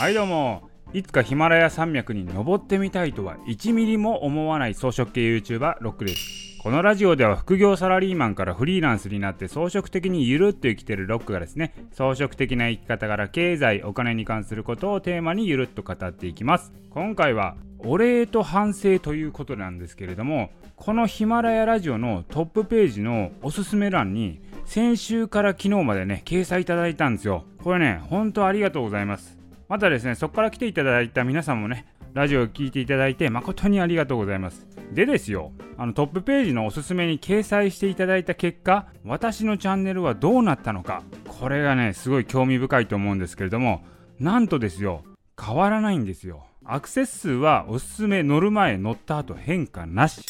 はいどうも。いつかヒマラヤ山脈に登ってみたいとは1ミリも思わない装飾系 YouTuber ロックです。このラジオでは副業サラリーマンからフリーランスになって装飾的にゆるっと生きてるロックがですね装飾的な生き方から経済お金に関することをテーマにゆるっと語っていきます。今回はお礼と反省ということなんですけれどもこのヒマラヤラジオのトップページのおすすめ欄に先週から昨日までね掲載いただいたんですよ。これね本当ありがとうございます。またですねそこから来ていただいた皆さんもねラジオを聴いていただいて誠にありがとうございます。でですよあのトップページのおすすめに掲載していただいた結果私のチャンネルはどうなったのかこれがねすごい興味深いと思うんですけれどもなんとですよ変わらないんですよ。アクセス数はおすすめ乗る前乗った後変化なし。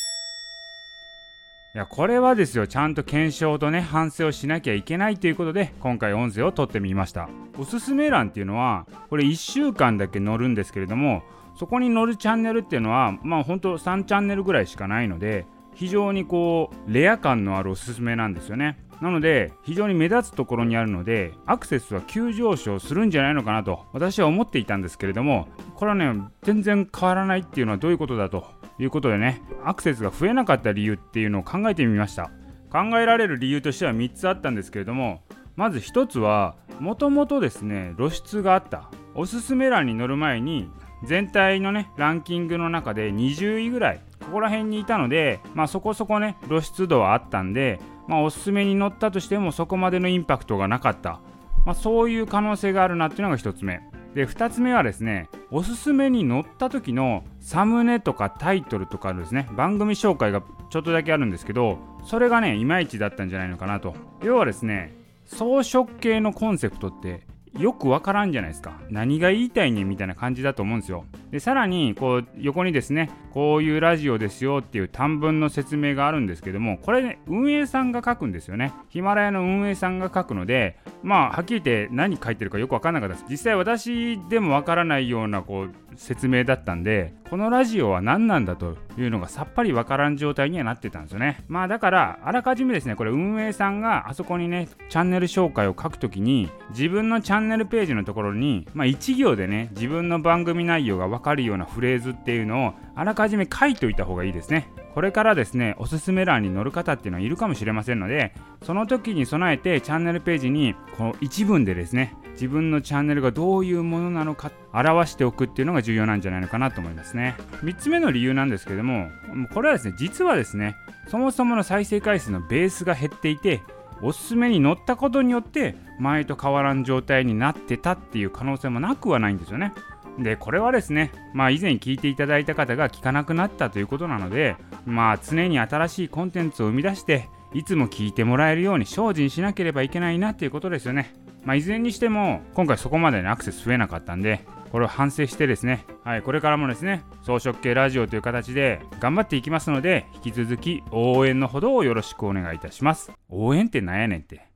いやこれはですよちゃんと検証とね反省をしなきゃいけないということで今回音声を撮ってみました。おすすめ欄っていうのはこれ1週間だけ載るんですけれどもそこに載るチャンネルっていうのはまあほんと3チャンネルぐらいしかないので非常にこうレア感のあるおすすめなんですよね。なので非常に目立つところにあるのでアクセスは急上昇するんじゃないのかなと私は思っていたんですけれどもこれはね全然変わらないっていうのはどういうことだということでねアクセスが増えなかった理由っていうのを考えてみました。考えられる理由としては3つあったんですけれどもまず1つはもともとですね露出があった。おすすめ欄に載る前に全体のねランキングの中で20位ぐらいここら辺にいたのでまあそこそこね露出度はあったんでまあおすすめに載ったとしてもそこまでのインパクトがなかった。まあそういう可能性があるなっていうのが1つ目。で2つ目はですねおすすめに載った時のサムネとかタイトルとかですね。番組紹介がちょっとだけあるんですけどそれがねいまいちだったんじゃないのかなと。要はですね装飾系のコンセプトってよくわからんじゃないですか。何が言いたいねみたいな感じだと思うんですよ。でさらにこう横にですねこういうラジオですよっていう短文の説明があるんですけどもこれね運営さんが書くんですよね。ヒマラヤの運営さんが書くのでまあはっきり言って何書いてるかよくわからなかったです。実際私でもわからないようなこう説明だったんでこのラジオは何なんだというのがさっぱりわからん状態にはなってたんですよね。まあだからあらかじめですねこれ運営さんがあそこにねチャンネル紹介を書くときに自分のチャンネルページのところにまあ1行でね自分の番組内容が分わかるようなフレーズっていうのをあらかじめ書いといた方がいいですね。これからですねおすすめ欄に載る方っていうのはいるかもしれませんのでその時に備えてチャンネルページにこの一文でですね自分のチャンネルがどういうものなのか表しておくっていうのが重要なんじゃないのかなと思いますね。3つ目の理由なんですけどもこれはですね実はですねそもそもの再生回数のベースが減っていておすすめに載ったことによって前と変わらん状態になってたっていう可能性もなくはないんですよね。でこれはですねまあ以前聞いていただいた方が聞かなくなったということなのでまあ常に新しいコンテンツを生み出していつも聞いてもらえるように精進しなければいけないなっていうことですよねまあいずれにしても今回そこまでアクセス増えなかったんでこれを反省してですね、はい、これからもですね、装飾系ラジオという形で頑張っていきますので、引き続き応援のほどをよろしくお願いいたします。応援ってなんやねんって。